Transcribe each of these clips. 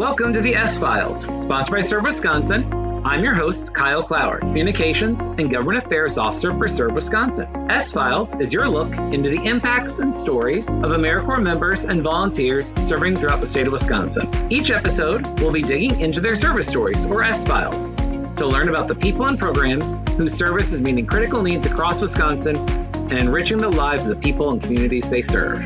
Welcome to the S Files, sponsored by Serve Wisconsin. I'm your host, Kyle Clower, Communications and Government Affairs Officer for Serve Wisconsin. S Files is your look into the impacts and stories of AmeriCorps members and volunteers serving throughout the state of Wisconsin. Each episode, we'll be digging into their service stories, or S Files, to learn about the people and programs whose service is meeting critical needs across Wisconsin and enriching the lives of the people and communities they serve.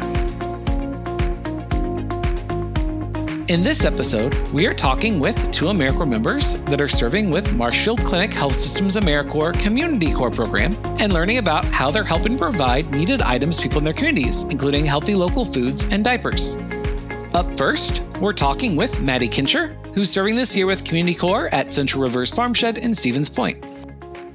In this episode, we are talking with two AmeriCorps members that are serving with Marshfield Clinic Health Systems AmeriCorps Community Corps program and learning about how they're helping provide needed items to people in their communities, including healthy local foods and diapers. Up first, we're talking with Maddie Kinscher, who's serving this year with Community Corps at Central Rivers Farmshed in Stevens Point.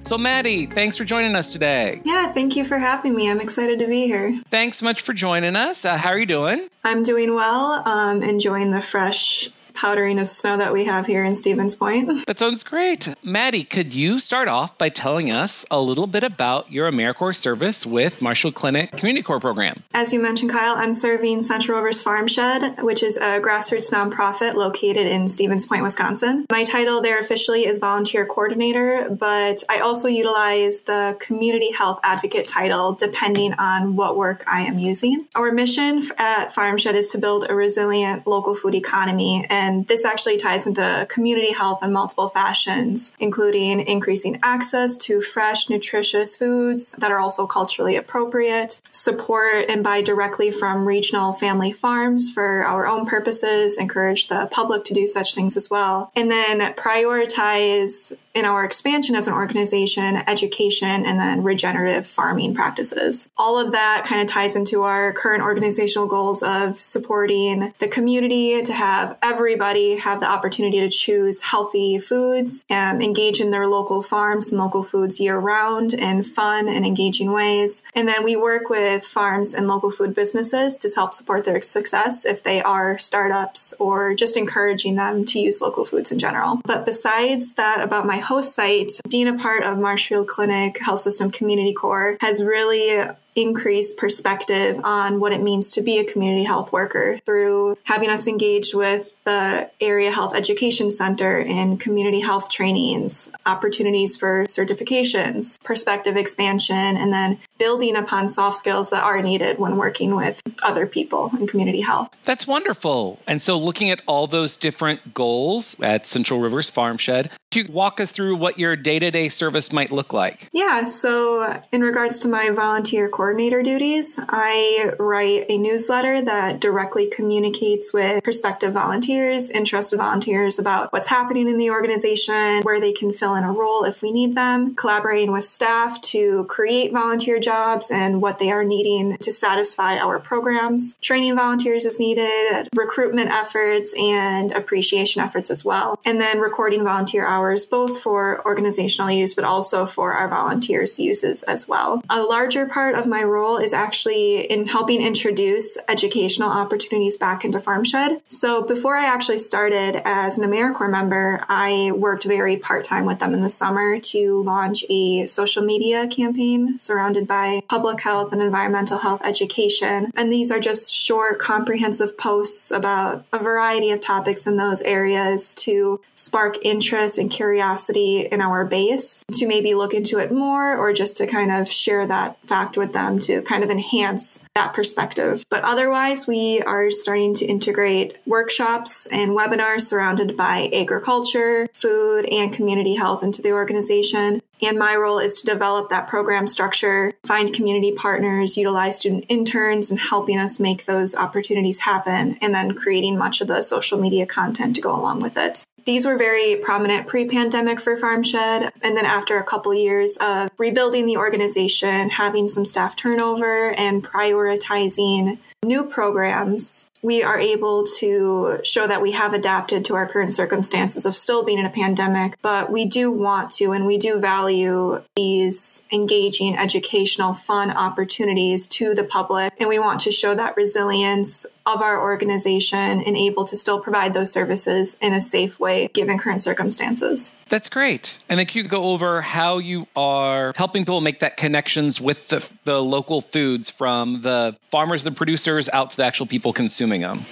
So, Maddie, thanks for joining us today. Yeah, thank you for having me. I'm excited to be here. Thanks so much for joining us. Uh, how are you doing? I'm doing well, um, enjoying the fresh powdering of snow that we have here in Stevens Point. That sounds great. Maddie, could you start off by telling us a little bit about your AmeriCorps service with Marshfield Clinic Community Corps program? As you mentioned, Kyle, I'm serving Central Rivers Farmshed, which is a grassroots nonprofit located in Stevens Point, Wisconsin. My title there officially is volunteer coordinator, but I also utilize the community health advocate title depending on what work I am using. Our mission at Farmshed is to build a resilient local food economy and and this actually ties into community health in multiple fashions, including increasing access to fresh, nutritious foods that are also culturally appropriate, support and buy directly from regional family farms for our own purposes, encourage the public to do such things as well, and then prioritize in our expansion as an organization, education, and then regenerative farming practices. All of that kind of ties into our current organizational goals of supporting the community to have everybody have the opportunity to choose healthy foods, and engage in their local farms and local foods year round in fun and engaging ways. And then we work with farms and local food businesses to help support their success if they are startups or just encouraging them to use local foods in general. But besides that, about my host site, being a part of Marshfield Clinic Health System Community Corps has really increased perspective on what it means to be a community health worker through having us engaged with the area health education center and community health trainings, opportunities for certifications, perspective expansion, and then building upon soft skills that are needed when working with other people in community health. That's wonderful. And so looking at all those different goals at Central Rivers Farmshed, can you walk us through what your day-to-day service might look like? Yeah, so in regards to my volunteer coordinator duties, I write a newsletter that directly communicates with prospective volunteers, interested volunteers about what's happening in the organization, where they can fill in a role if we need them, collaborating with staff to create volunteer jobs and what they are needing to satisfy our programs. Training volunteers is needed, recruitment efforts, and appreciation efforts as well. And then recording volunteer hours, both for organizational use, but also for our volunteers' uses as well. A larger part of my role is actually in helping introduce educational opportunities back into Farmshed. So before I actually started as an AmeriCorps member, I worked very part time with them in the summer to launch a social media campaign surrounded by public health and environmental health education. And these are just short, comprehensive posts about a variety of topics in those areas to spark interest and curiosity in our base to maybe look into it more or just to kind of share that fact with them them to kind of enhance that perspective. But otherwise, we are starting to integrate workshops and webinars surrounded by agriculture, food, and community health into the organization. And my role is to develop that program structure, find community partners, utilize student interns, and helping us make those opportunities happen, and then creating much of the social media content to go along with it. These were very prominent pre pandemic for Farmshed. And then after a couple years of rebuilding the organization, having some staff turnover, and prioritizing new programs, we are able to show that we have adapted to our current circumstances of still being in a pandemic, but we do want to and we do value these engaging, educational, fun opportunities to the public. And we want to show that resilience of our organization and able to still provide those services in a safe way given current circumstances. That's great. And then can you go over how you are helping people make that connections with the, the local foods from the farmers, the producers out to the actual people consuming them?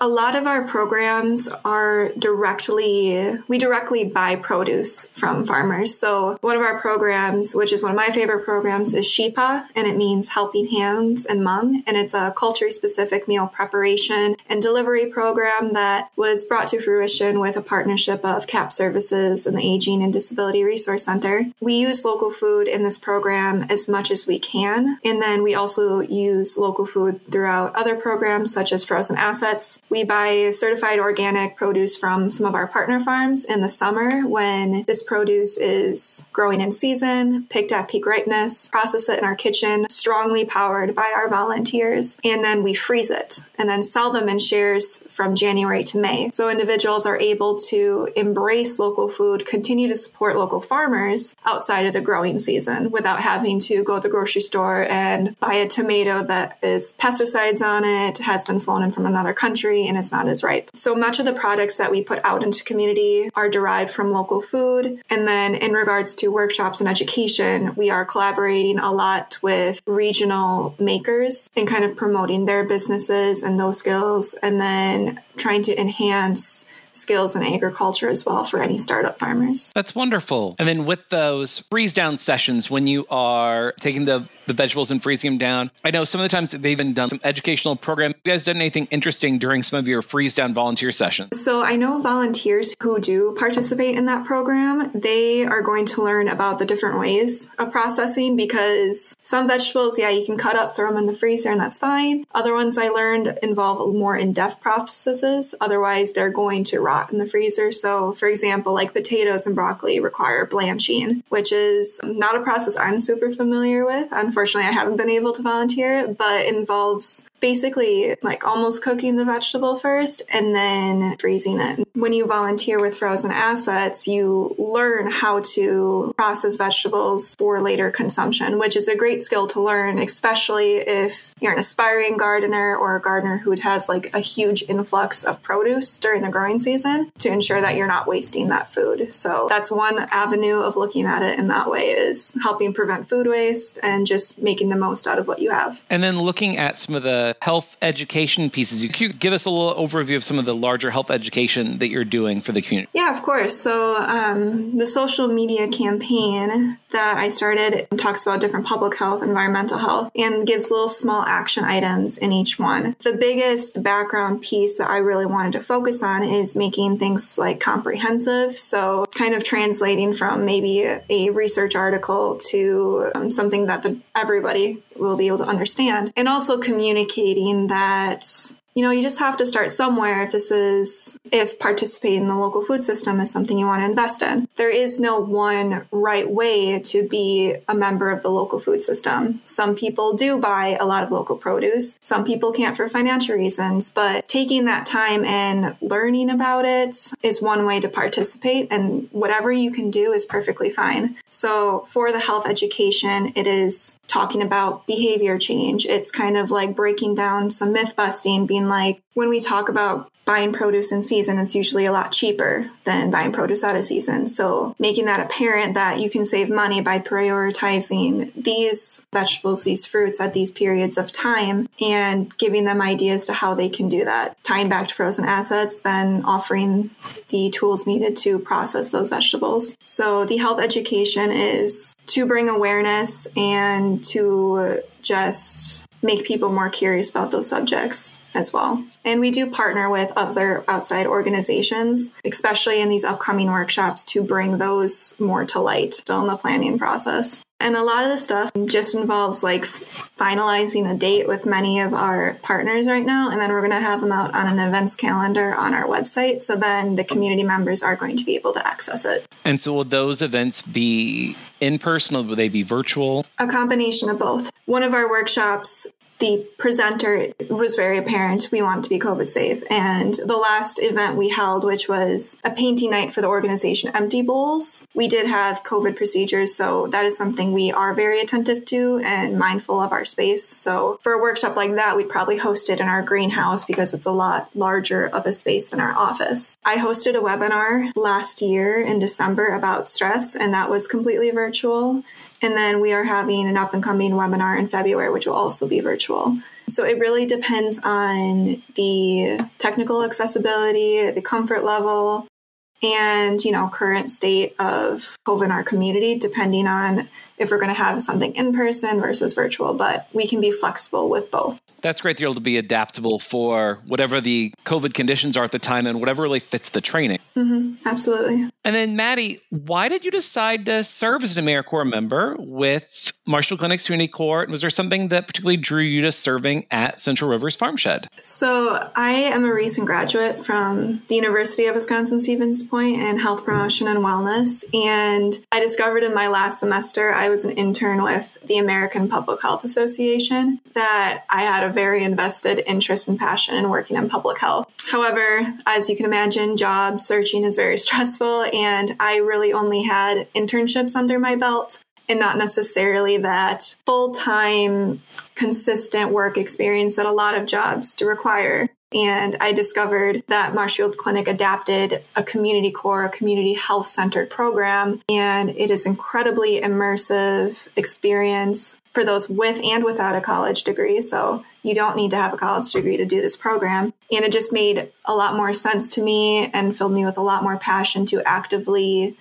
A lot of our programs are directly, we directly buy produce from farmers. So one of our programs, which is one of my favorite programs, is Shipa, and it means helping hands and Hmong. And it's a culture specific meal preparation and delivery program that was brought to fruition with a partnership of CAP Services and the Aging and Disability Resource Center. We use local food in this program as much as we can. And then we also use local food throughout other programs such as Frozen Assets. We buy certified organic produce from some of our partner farms in the summer when this produce is growing in season, picked at peak ripeness, process it in our kitchen, strongly powered by our volunteers, and then we freeze it and then sell them in shares from January to May. So individuals are able to embrace local food, continue to support local farmers outside of the growing season without having to go to the grocery store and buy a tomato that is pesticides on it, has been flown in from another country, and it's not as ripe. So much of the products that we put out into community are derived from local food. And then in regards to workshops and education, we are collaborating a lot with regional makers and kind of promoting their businesses and those skills, and then trying to enhance skills in agriculture as well for any startup farmers. That's wonderful. And then with those freeze down sessions, when you are taking the, the vegetables and freezing them down, I know some of the times they've even done some educational program. Have you guys done anything interesting during some of your freeze down volunteer sessions? So I know volunteers who do participate in that program, they are going to learn about the different ways of processing because some vegetables, yeah, you can cut up, throw them in the freezer, and that's fine. Other ones I learned involve more in depth processes. Otherwise, they're going to rot in the freezer. So, for example, like potatoes and broccoli require blanching, which is not a process I'm super familiar with. Unfortunately, I haven't been able to volunteer, but involves basically like almost cooking the vegetable first and then freezing it. When you volunteer with frozen assets, you learn how to process vegetables for later consumption, which is a great skill to learn, especially if you're an aspiring gardener or a gardener who has like a huge influx of produce during the growing season to ensure that you're not wasting that food. So that's one avenue of looking at it in that way is helping prevent food waste and just making the most out of what you have. And then looking at some of the health education pieces. You could give us a little overview of some of the larger health education that you're doing for the community. Yeah, of course. So um, the social media campaign that I started talks about different public health, environmental health, and gives little small action items in each one. The biggest background piece that I really wanted to focus on is making things like comprehensive. So kind of translating from maybe a research article to um, something that the, everybody will be able to understand, and also communicating that you know, you just have to start somewhere if this is, if participating in the local food system is something you want to invest in. There is no one right way to be a member of the local food system. Some people do buy a lot of local produce, some people can't for financial reasons, but taking that time and learning about it is one way to participate, and whatever you can do is perfectly fine. So, for the health education, it is talking about behavior change. It's kind of like breaking down some myth busting, being like when we talk about buying produce in season, it's usually a lot cheaper than buying produce out of season. So making that apparent that you can save money by prioritizing these vegetables, these fruits at these periods of time and giving them ideas to how they can do that. Tying back to frozen assets, then offering the tools needed to process those vegetables. So the health education is to bring awareness and to just make people more curious about those subjects as well. And we do partner with other outside organizations, especially in these upcoming workshops, to bring those more to light still in the planning process. And a lot of the stuff just involves like finalizing a date with many of our partners right now. And then we're going to have them out on an events calendar on our website. So then the community members are going to be able to access it. And so will those events be in person or will they be virtual? A combination of both. One of our workshops the presenter was very apparent we want to be COVID safe. And the last event we held, which was a painting night for the organization Empty Bowls, we did have COVID procedures. So that is something we are very attentive to and mindful of our space. So for a workshop like that, we'd probably host it in our greenhouse because it's a lot larger of a space than our office. I hosted a webinar last year in December about stress, and that was completely virtual. And then we are having an up and coming webinar in February, which will also be virtual. So it really depends on the technical accessibility, the comfort level, and you know current state of covid in our community depending on if we're going to have something in person versus virtual but we can be flexible with both that's great to be able to be adaptable for whatever the COVID conditions are at the time and whatever really fits the training. Mm-hmm, absolutely. And then, Maddie, why did you decide to serve as an AmeriCorps member with Marshfield Clinic's Community Corps? And was there something that particularly drew you to serving at Central Rivers Farmshed? So, I am a recent graduate from the University of Wisconsin Stevens Point in health promotion and wellness. And I discovered in my last semester, I was an intern with the American Public Health Association, that I had a very invested interest and passion in working in public health. However, as you can imagine, job searching is very stressful, and I really only had internships under my belt and not necessarily that full time, consistent work experience that a lot of jobs do require. And I discovered that Marshfield Clinic adapted a Community Corps, a community health centered program. And it is incredibly immersive experience for those with and without a college degree. So you don't need to have a college degree to do this program. And it just made a lot more sense to me and filled me with a lot more passion to actively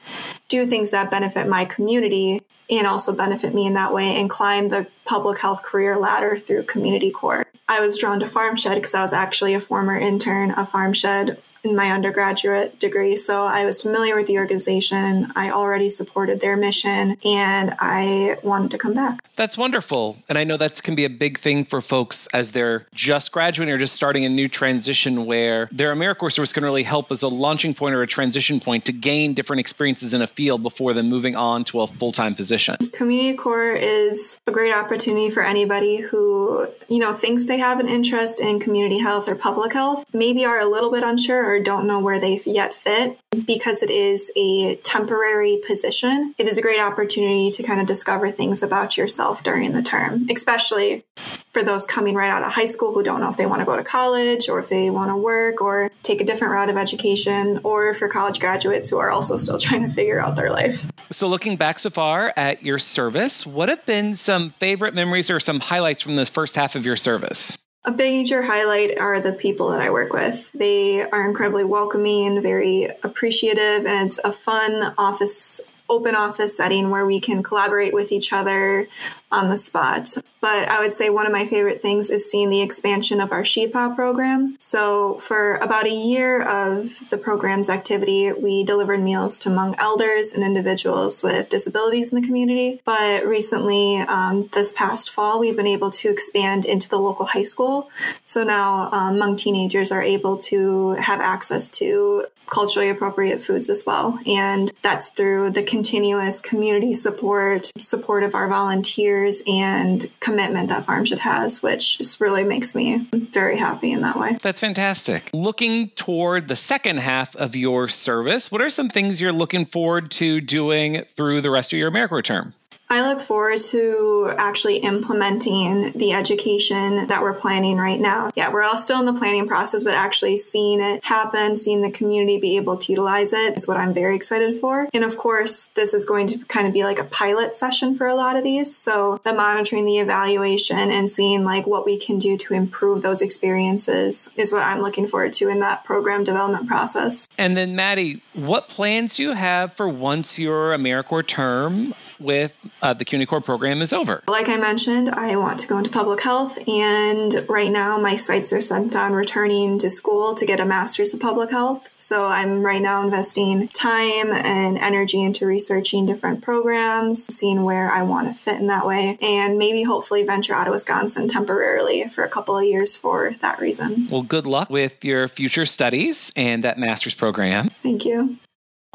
do things that benefit my community and also benefit me in that way and climb the public health career ladder through Community Corps. I was drawn to Farmshed because I was actually a former intern of Farmshed in my undergraduate degree. So I was familiar with the organization. I already supported their mission and I wanted to come back. That's wonderful. And I know that can be a big thing for folks as they're just graduating or just starting a new transition where their AmeriCorps service can really help as a launching point or a transition point to gain different experiences in a field before then moving on to a full time position. Community Corps is a great opportunity for anybody who, you know, thinks they have an interest in community health or public health, maybe are a little bit unsure or don't know where they yet fit because it is a temporary position. It is a great opportunity to kind of discover things about yourself during the term, especially for those coming right out of high school who don't know if they want to go to college or if they want to work or take a different route of education, or for college graduates who are also still trying to figure out their life. So, looking back so far at your service, what have been some favorite memories or some highlights from the first half of your service? A major highlight are the people that I work with. They are incredibly welcoming, very appreciative, and it's a fun office open office setting where we can collaborate with each other on the spot. But I would say one of my favorite things is seeing the expansion of our SHEPA program. So, for about a year of the program's activity, we delivered meals to Hmong elders and individuals with disabilities in the community. But recently, um, this past fall, we've been able to expand into the local high school. So now um, Hmong teenagers are able to have access to culturally appropriate foods as well. And that's through the continuous community support, support of our volunteers, and commitment that Farmshed has, which just really makes me very happy in that way. That's fantastic. Looking toward the second half of your service, what are some things you're looking forward to doing through the rest of your AmeriCorps term? I look forward to actually implementing the education that we're planning right now. Yeah, we're all still in the planning process, but actually seeing it happen, seeing the community be able to utilize it is what I'm very excited for. And of course, this is going to kind of be like a pilot session for a lot of these. So the monitoring, the evaluation, and seeing like what we can do to improve those experiences is what I'm looking forward to in that program development process. And then, Maddie, what plans do you have for once your AmeriCorps term with uh, the CUNY Corps program is over. Like I mentioned, I want to go into public health, and right now my sights are set on returning to school to get a master's of public health. So I'm right now investing time and energy into researching different programs, seeing where I want to fit in that way, and maybe hopefully venture out of Wisconsin temporarily for a couple of years for that reason. Well, good luck with your future studies and that master's program. Thank you.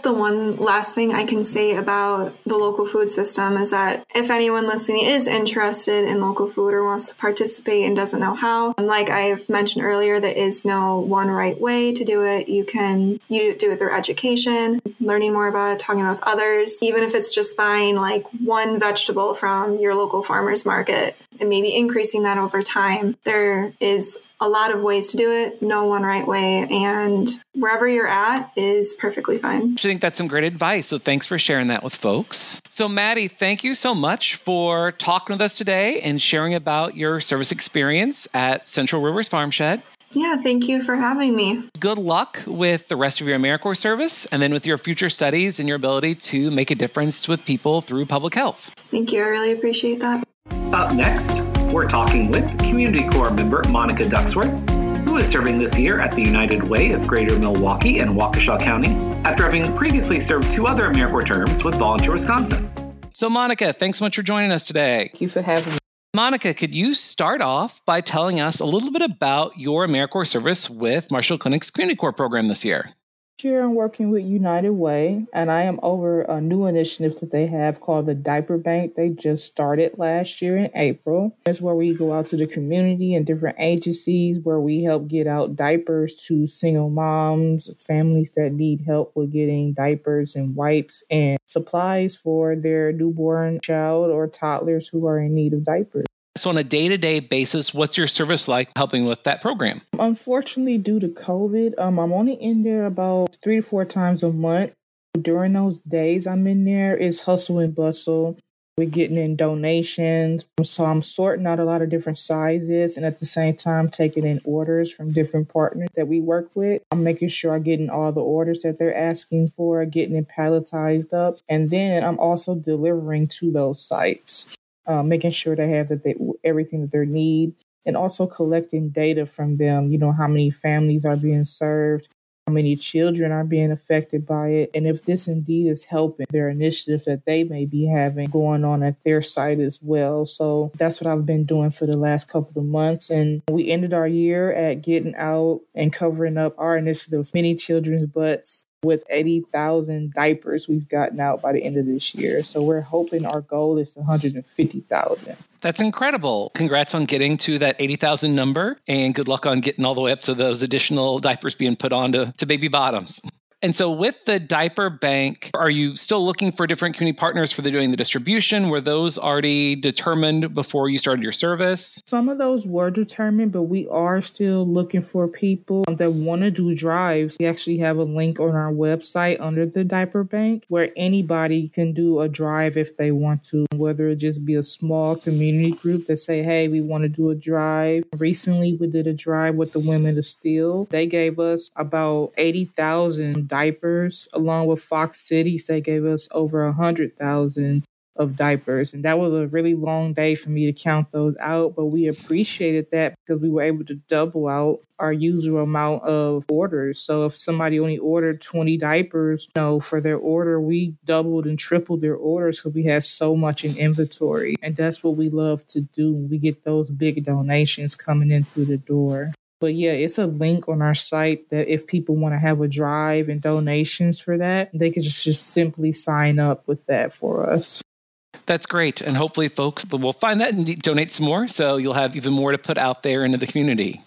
The one last thing I can say about the local food system is that if anyone listening is interested in local food or wants to participate and doesn't know how, like I've mentioned earlier, there is no one right way to do it. You can you do it through education, learning more about it, talking with others, even if it's just buying like one vegetable from your local farmer's market and maybe increasing that over time. There is a lot of ways to do it, no one right way. And wherever you're at is perfectly fine. I think that's some great advice. So thanks for sharing that with folks. So, Maddie, thank you so much for talking with us today and sharing about your service experience at Central Rivers Farmshed. Yeah, thank you for having me. Good luck with the rest of your AmeriCorps service and then with your future studies and your ability to make a difference with people through public health. Thank you. I really appreciate that. Up next, we're talking with Community Corps member Monica Ducksworth, who is serving this year at the United Way of Greater Milwaukee and Waukesha County after having previously served two other AmeriCorps terms with Volunteer Wisconsin. So, Monica, thanks so much for joining us today. Thank you for having me. Monica, could you start off by telling us a little bit about your AmeriCorps service with Marshfield Clinic's Community Corps program this year? Here I'm working with United Way, and I am over a new initiative that they have called the Diaper Bank. They just started last year in April. It's where we go out to the community and different agencies where we help get out diapers to single moms, families that need help with getting diapers and wipes and supplies for their newborn child or toddlers who are in need of diapers. So, on a day to day basis, what's your service like helping with that program? Unfortunately, due to COVID, um, I'm only in there about three to four times a month. During those days I'm in there, it's hustle and bustle. We're getting in donations. So I'm sorting out a lot of different sizes and at the same time taking in orders from different partners that we work with. I'm making sure I'm getting all the orders that they're asking for, getting it palletized up. And then I'm also delivering to those sites uh, making sure they have that they everything that they need, and also collecting data from them. You know how many families are being served, how many children are being affected by it, and if this indeed is helping their initiative that they may be having going on at their site as well. So that's what I've been doing for the last couple of months. And we ended our year at getting out and covering up our initiative, many children's butts with 80,000 diapers we've gotten out by the end of this year. So we're hoping our goal is 150,000. That's incredible. Congrats on getting to that 80,000 number and good luck on getting all the way up to those additional diapers being put on to, to baby bottoms. And so, with the diaper bank, are you still looking for different community partners for the doing the distribution? Were those already determined before you started your service? Some of those were determined, but we are still looking for people um, that want to do drives. We actually have a link on our website under the diaper bank where anybody can do a drive if they want to, whether it just be a small community group that say, "Hey, we want to do a drive." Recently, we did a drive with the Women of Steel. They gave us about eighty thousand diapers, along with Fox Cities. They gave us over a hundred thousand of diapers. And that was a really long day for me to count those out, but we appreciated that because we were able to double out our usual amount of orders. So if somebody only ordered 20 diapers, you know, for their order, we doubled and tripled their orders because we had so much in inventory. And that's what we love to do. We get those big donations coming in through the door. But yeah, it's a link on our site that if people want to have a drive and donations for that, they can just, just simply sign up with that for us. That's great. And hopefully, folks will find that and donate some more. So you'll have even more to put out there into the community.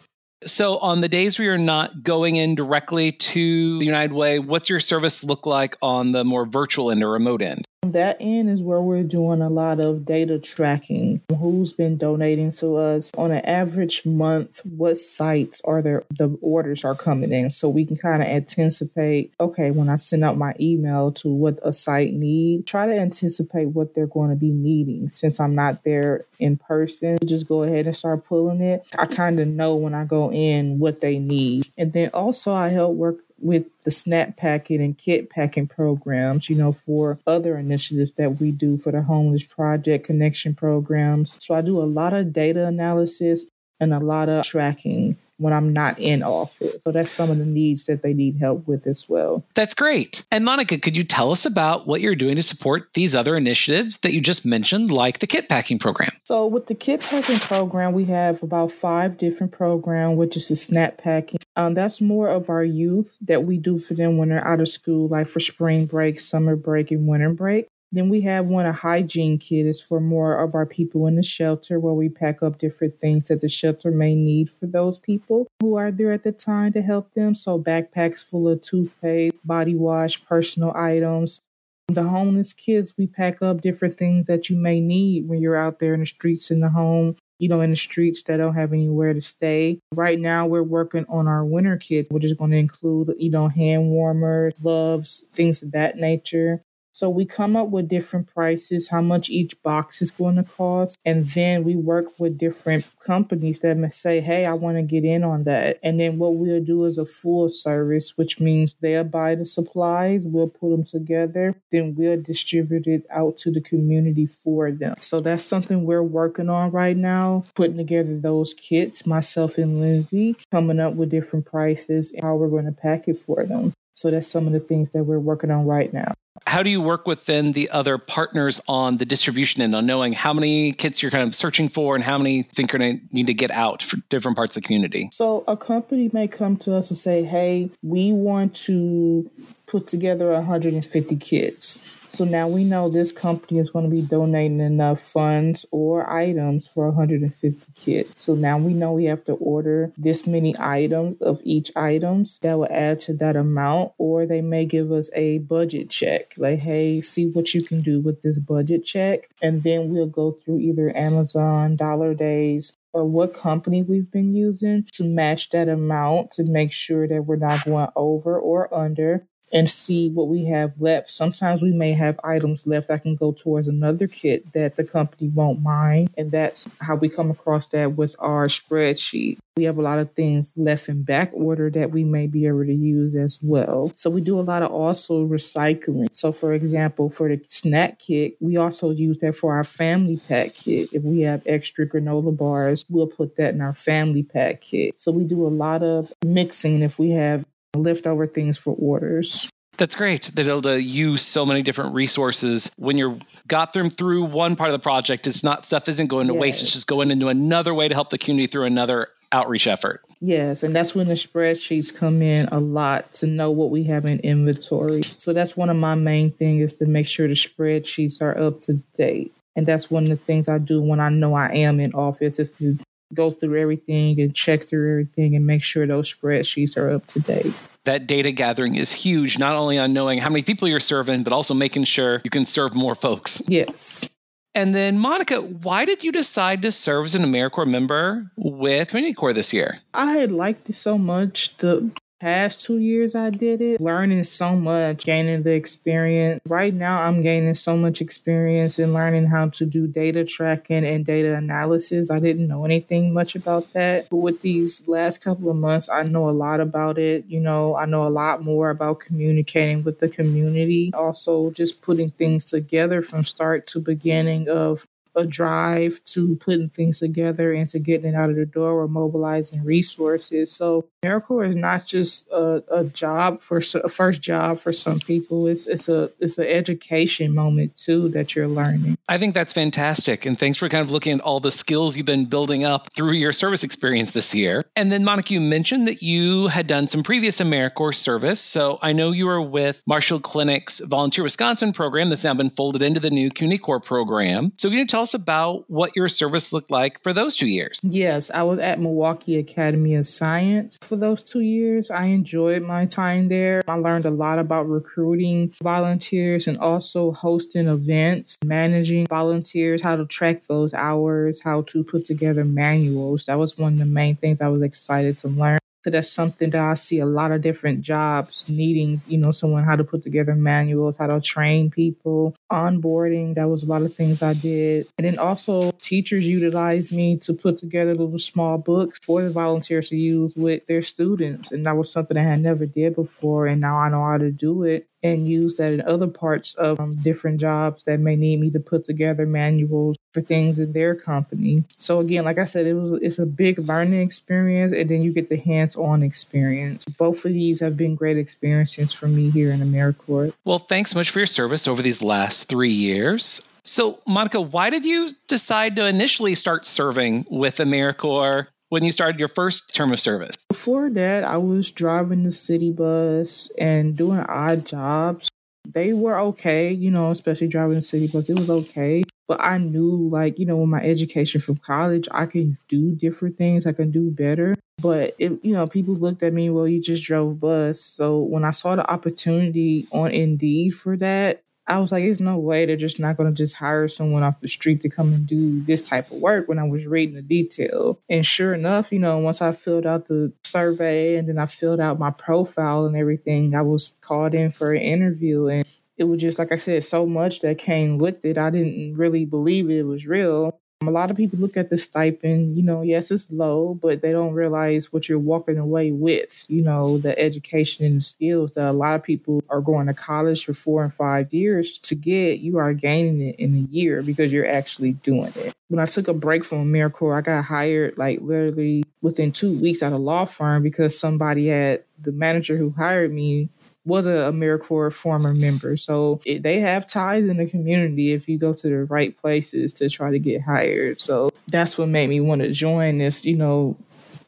So, on the days where you're not going in directly to the United Way, what's your service look like on the more virtual end or remote end? That end is where we're doing a lot of data tracking. Who's been donating to us on an average month? What sites are there? The orders are coming in, so we can kind of anticipate. Okay, when I send out my email to what a site need, try to anticipate what they're going to be needing. Since I'm not there in person, just go ahead and start pulling it. I kind of know when I go in what they need, and then also I help work with the snack packet and kit packing programs, you know, for other initiatives that we do for the Homeless Project Connection programs. So I do a lot of data analysis and a lot of tracking when I'm not in office. So that's some of the needs that they need help with as well. That's great. And Monica, could you tell us about what you're doing to support these other initiatives that you just mentioned, like the kit packing program? So with the kit packing program, we have about five different programs, which is the snack packing. Um, that's more of our youth that we do for them when they're out of school, like for spring break, summer break, and winter break. Then we have one a hygiene kit is for more of our people in the shelter where we pack up different things that the shelter may need for those people who are there at the time to help them. So backpacks full of toothpaste, body wash, personal items, The homeless kids, we pack up different things that you may need when you're out there in the streets in the home you know, in the streets that don't have anywhere to stay. Right now, we're working on our winter kit, which is going to include, you know, hand warmers, gloves, things of that nature. So we come up with different prices, how much each box is going to cost. And then we work with different companies that may say, hey, I want to get in on that. And then what we'll do is a full service, which means they'll buy the supplies, we'll put them together, then we'll distribute it out to the community for them. So that's something we're working on right now, putting together those kits, myself and Lindsay, coming up with different prices and how we're going to pack it for them. So that's some of the things that we're working on right now. How do you work with then the other partners on the distribution and on knowing how many kits you're kind of searching for and how many think you're going to need to get out for different parts of the community? So a company may come to us and say, hey, we want to put together 150 kits so now we know this company is going to be donating enough funds or items for 150 kids. So now we know we have to order this many items of each items that will add to that amount, or they may give us a budget check. Like, hey, see what you can do with this budget check. And then we'll go through either Amazon, Dollar Days, or what company we've been using to match that amount to make sure that we're not going over or under and see what we have left. Sometimes we may have items left that can go towards another kit that the company won't mind. And that's how we come across that with our spreadsheet. We have a lot of things left in back order that we may be able to use as well. So we do a lot of also recycling. So for example, for the snack kit, we also use that for our family pack kit. If we have extra granola bars, we'll put that in our family pack kit. So we do a lot of mixing if we have leftover things for orders. That's great. They're able to use so many different resources. When you're got them through one part of the project, it's not stuff isn't going to yes. waste. It's just going into another way to help the community through another outreach effort. Yes, and that's when the spreadsheets come in a lot to know what we have in inventory. So that's one of my main things is to make sure the spreadsheets are up to date. And that's one of the things I do when I know I am in office is to go through everything and check through everything and make sure those spreadsheets are up to date. That data gathering is huge, not only on knowing how many people you're serving, but also making sure you can serve more folks. Yes. And then, Monica, why did you decide to serve as an AmeriCorps member with Community Corps this year? I had liked it so much. The past two years I did it, learning so much, gaining the experience. Right now, I'm gaining so much experience in learning how to do data tracking and data analysis. I didn't know anything much about that. But with these last couple of months, I know a lot about it. You know, I know a lot more about communicating with the community. Also, just putting things together from start to beginning of a drive to putting things together and to getting it out of the door or mobilizing resources. So AmeriCorps is not just a, a job for a first job for some people. It's it's a it's an education moment too that you're learning. I think that's fantastic, and thanks for kind of looking at all the skills you've been building up through your service experience this year. And then Monica, you mentioned that you had done some previous AmeriCorps service. So I know you were with Marshfield Clinic's Volunteer Wisconsin program that's now been folded into the new CUNY Corps program. So can you tell us about what your service looked like for those two years? Yes, I was at Milwaukee Academy of Science for those two years. I enjoyed my time there. I learned a lot about recruiting volunteers and also hosting events, managing volunteers, how to track those hours, how to put together manuals. That was one of the main things I was excited to learn. So that's something that I see a lot of different jobs needing, you know, someone how to put together manuals, how to train people, onboarding. That was a lot of things I did. And then also teachers utilized me to put together little small books for the volunteers to use with their students. And that was something I had never did before. And now I know how to do it and use that in other parts of um, different jobs that may need me to put together manuals for things in their company. So again, like I said, it was it's a big learning experience and then you get the hands-on experience. Both of these have been great experiences for me here in AmeriCorps. Well, thanks so much for your service over these last 3 years. So, Monica, why did you decide to initially start serving with AmeriCorps when you started your first term of service? Before that, I was driving the city bus and doing odd jobs. They were okay, you know, especially driving the city bus. It was okay. But I knew, like, you know, with my education from college, I can do different things. I can do better. But, it, you know, people looked at me, well, you just drove bus. So when I saw the opportunity on Indeed for that, I was like, there's no way they're just not going to just hire someone off the street to come and do this type of work when I was reading the detail. And sure enough, you know, once I filled out the survey and then I filled out my profile and everything, I was called in for an interview. And it was just, like I said, so much that came with it. I didn't really believe it was real. Um, a lot of people look at the stipend, you know, yes, it's low, but they don't realize what you're walking away with, you know, the education and the skills that a lot of people are going to college for four and five years to get. You are gaining it in a year because you're actually doing it. When I took a break from AmeriCorps, I got hired like literally within two weeks at a law firm because somebody had the manager who hired me was a AmeriCorps former member. So it, they have ties in the community if you go to the right places to try to get hired. So that's what made me want to join this, you know,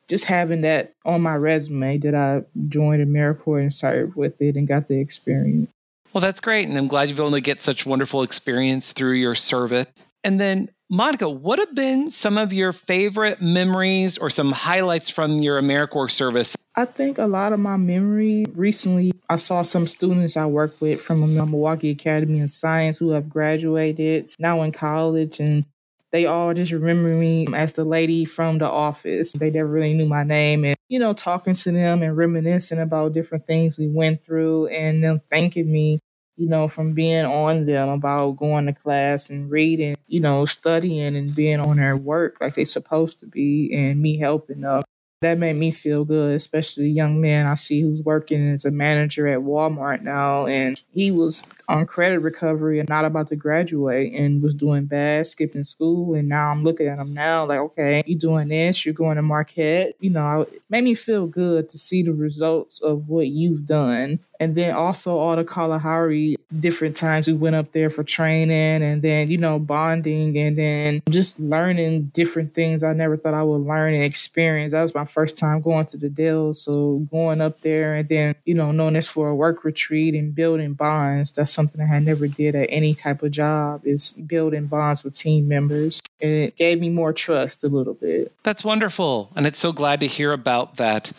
just having that on my resume that I joined AmeriCorps and served with it and got the experience. Well, that's great. And I'm glad you've only get such wonderful experience through your service. And then Monica, what have been some of your favorite memories or some highlights from your AmeriCorps service? I think a lot of my memory recently, I saw some students I work with from Milwaukee Academy of Science who have graduated now in college and they all just remember me as the lady from the office. They never really knew my name. And, you know, talking to them and reminiscing about different things we went through and them thanking me you know, from being on them about going to class and reading, you know, studying and being on their work like they're supposed to be, and me helping them that made me feel good, especially a young man I see who's working as a manager at Walmart now. And he was on credit recovery and not about to graduate and was doing bad, skipping school. And now I'm looking at him now like, okay, you're doing this, you're going to Marquette. You know, it made me feel good to see the results of what you've done. And then also all the Kalahari different times we went up there for training and then, you know, bonding and then just learning different things I never thought I would learn and experience. That was my first time going to the Dells. So going up there and then, you know, knowing this for a work retreat and building bonds, that's something I had never did at any type of job is building bonds with team members. And it gave me more trust a little bit. That's wonderful. And it's so glad to hear about that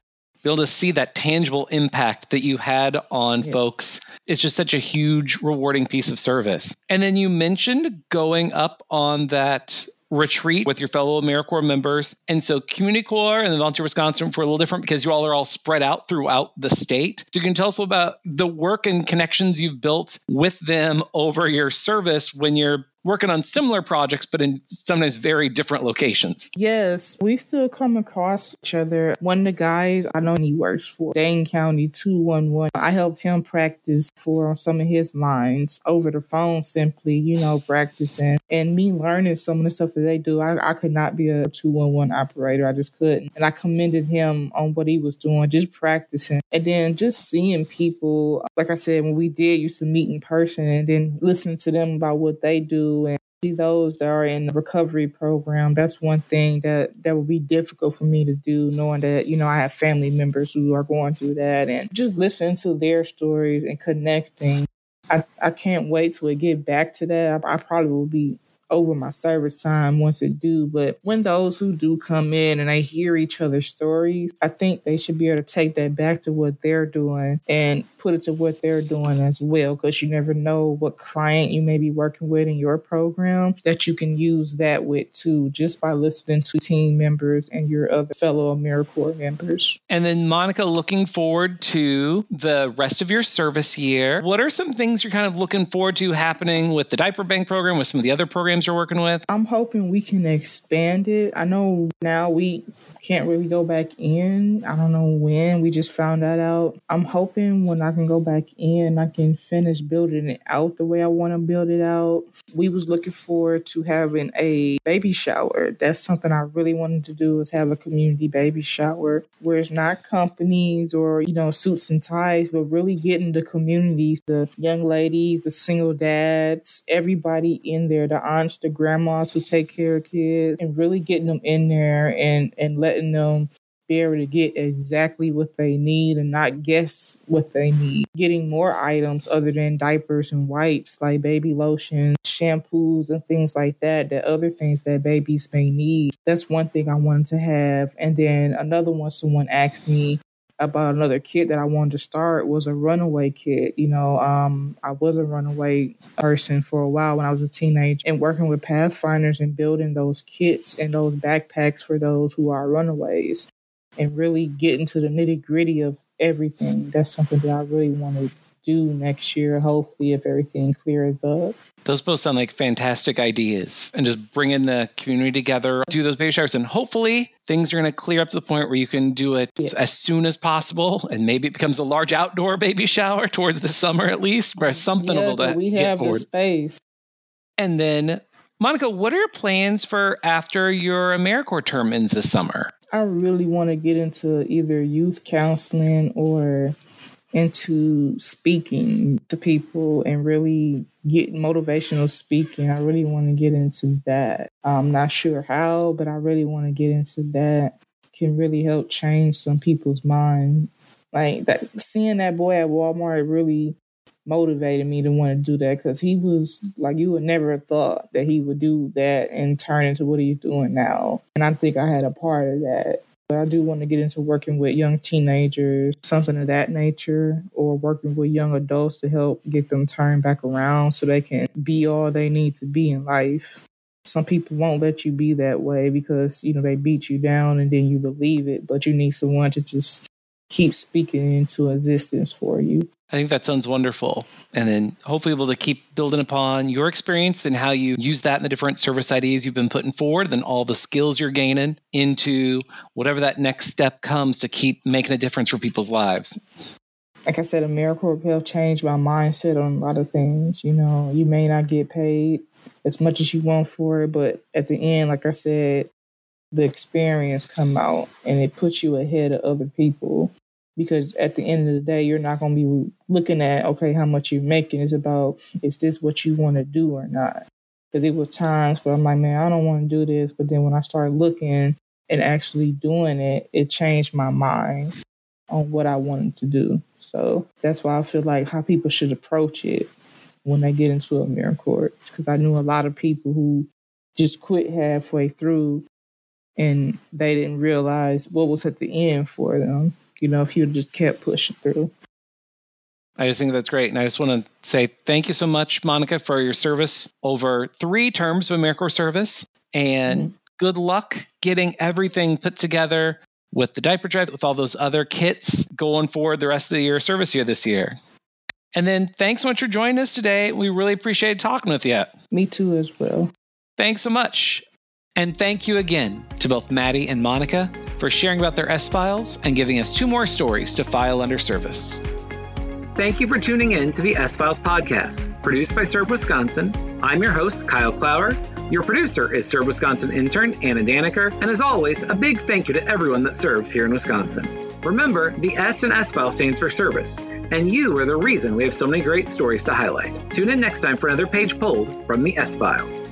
be able to see that tangible impact that you had on yes. folks it's just such a huge rewarding piece of service and then you mentioned going up on that retreat with your fellow AmeriCorps members. And so Community Corps and the Volunteer Wisconsin were a little different because you all are all spread out throughout the state. So you can tell us about the work and connections you've built with them over your service when you're working on similar projects, but in sometimes very different locations. Yes, we still come across each other. One of the guys I know he works for Dane County 211. I helped him practice for some of his lines over the phone, simply, you know, practicing and me learning some of the stuff that they do. I, I could not be a 211 operator. I just couldn't. And I commended him on what he was doing, just practicing. And then just seeing people, like I said, when we did used to meet in person and then listening to them about what they do and see those that are in the recovery program. That's one thing that that would be difficult for me to do, knowing that you know I have family members who are going through that, and just listening to their stories and connecting. I, I can't wait to get back to that. I, I probably will be over my service time once it do. But when those who do come in and they hear each other's stories, I think they should be able to take that back to what they're doing and put it to what they're doing as well. Because you never know what client you may be working with in your program that you can use that with too, just by listening to team members and your other fellow AmeriCorps members. And then, Monica, looking forward to the rest of your service year. What are some things you're kind of looking forward to happening with the diaper bank program, with some of the other programs? You're working with? I'm hoping we can expand it. I know now we can't really go back in. I don't know when. We just found that out. I'm hoping when I can go back in, I can finish building it out the way I want to build it out. We was looking forward to having a baby shower. That's something I really wanted to do is have a community baby shower where it's not companies or, you know, suits and ties, but really getting the communities, the young ladies, the single dads, everybody in there, the aunts the grandmas who take care of kids, and really getting them in there and and letting them be able to get exactly what they need and not guess what they need. Getting more items other than diapers and wipes, like baby lotion, shampoos, and things like that, that other things that babies may need. That's one thing I wanted to have. And then another one, someone asked me about another kit that I wanted to start was a runaway kit. You know, um, I was a runaway person for a while when I was a teenager and working with Pathfinders and building those kits and those backpacks for those who are runaways and really getting to the nitty gritty of everything. That's something that I really want to do next year, hopefully, if everything clears up. Those both sound like fantastic ideas and just bringing the community together, do those baby showers, and hopefully things are going to clear up to the point where you can do it yeah. as soon as possible. And maybe it becomes a large outdoor baby shower towards the summer at least, or something yeah, to we have the space. And then, Monica, what are your plans for after your AmeriCorps term ends this summer? I really want to get into either youth counseling or into speaking to people and really get motivational speaking. I really want to get into that. I'm not sure how, but I really want to get into that. Can really help change some people's mind. Like that, seeing that boy at Walmart really motivated me to want to do that because he was like you would never have thought that he would do that and turn into what he's doing now. And I think I had a part of that. I do want to get into working with young teenagers, something of that nature, or working with young adults to help get them turned back around so they can be all they need to be in life. Some people won't let you be that way because, you know, they beat you down and then you believe it, but you need someone to just keep speaking into existence for you. I think that sounds wonderful. And then hopefully able to keep building upon your experience and how you use that in the different service ideas you've been putting forward, then all the skills you're gaining into whatever that next step comes to keep making a difference for people's lives. Like I said, AmeriCorps helped changed my mindset on a lot of things. You know, you may not get paid as much as you want for it, but at the end, like I said, the experience come out and it puts you ahead of other people because at the end of the day you're not going to be looking at okay how much you're making. It's about is this what you want to do or not? Because it was times where i'm like man i don't want to do this. But then when i started looking and actually doing it it changed my mind on what i wanted to do. So that's why i feel like how people should approach it when they get into AmeriCorps because i knew a lot of people who just quit halfway through and they didn't realize what was at the end for them you know, if you just kept pushing through. I just think that's great. And I just want to say thank you so much, Monica, for your service over three terms of AmeriCorps service. And mm-hmm. good luck getting everything put together with the diaper drive, with all those other kits going forward the rest of the year service year this year. And then thanks so much for joining us today. We really appreciate talking with you. Me too, as well. Thanks so much. And thank you again to both Maddie and Monica for sharing about their S Files and giving us two more stories to file under service. Thank you for tuning in to the S Files podcast, produced by Serve Wisconsin. I'm your host, Kyle Clower. Your producer is Serve Wisconsin intern Anna Daniker. And as always, a big thank you to everyone that serves here in Wisconsin. Remember, the S in S File stands for service, and you are the reason we have so many great stories to highlight. Tune in next time for another page pulled from the S Files.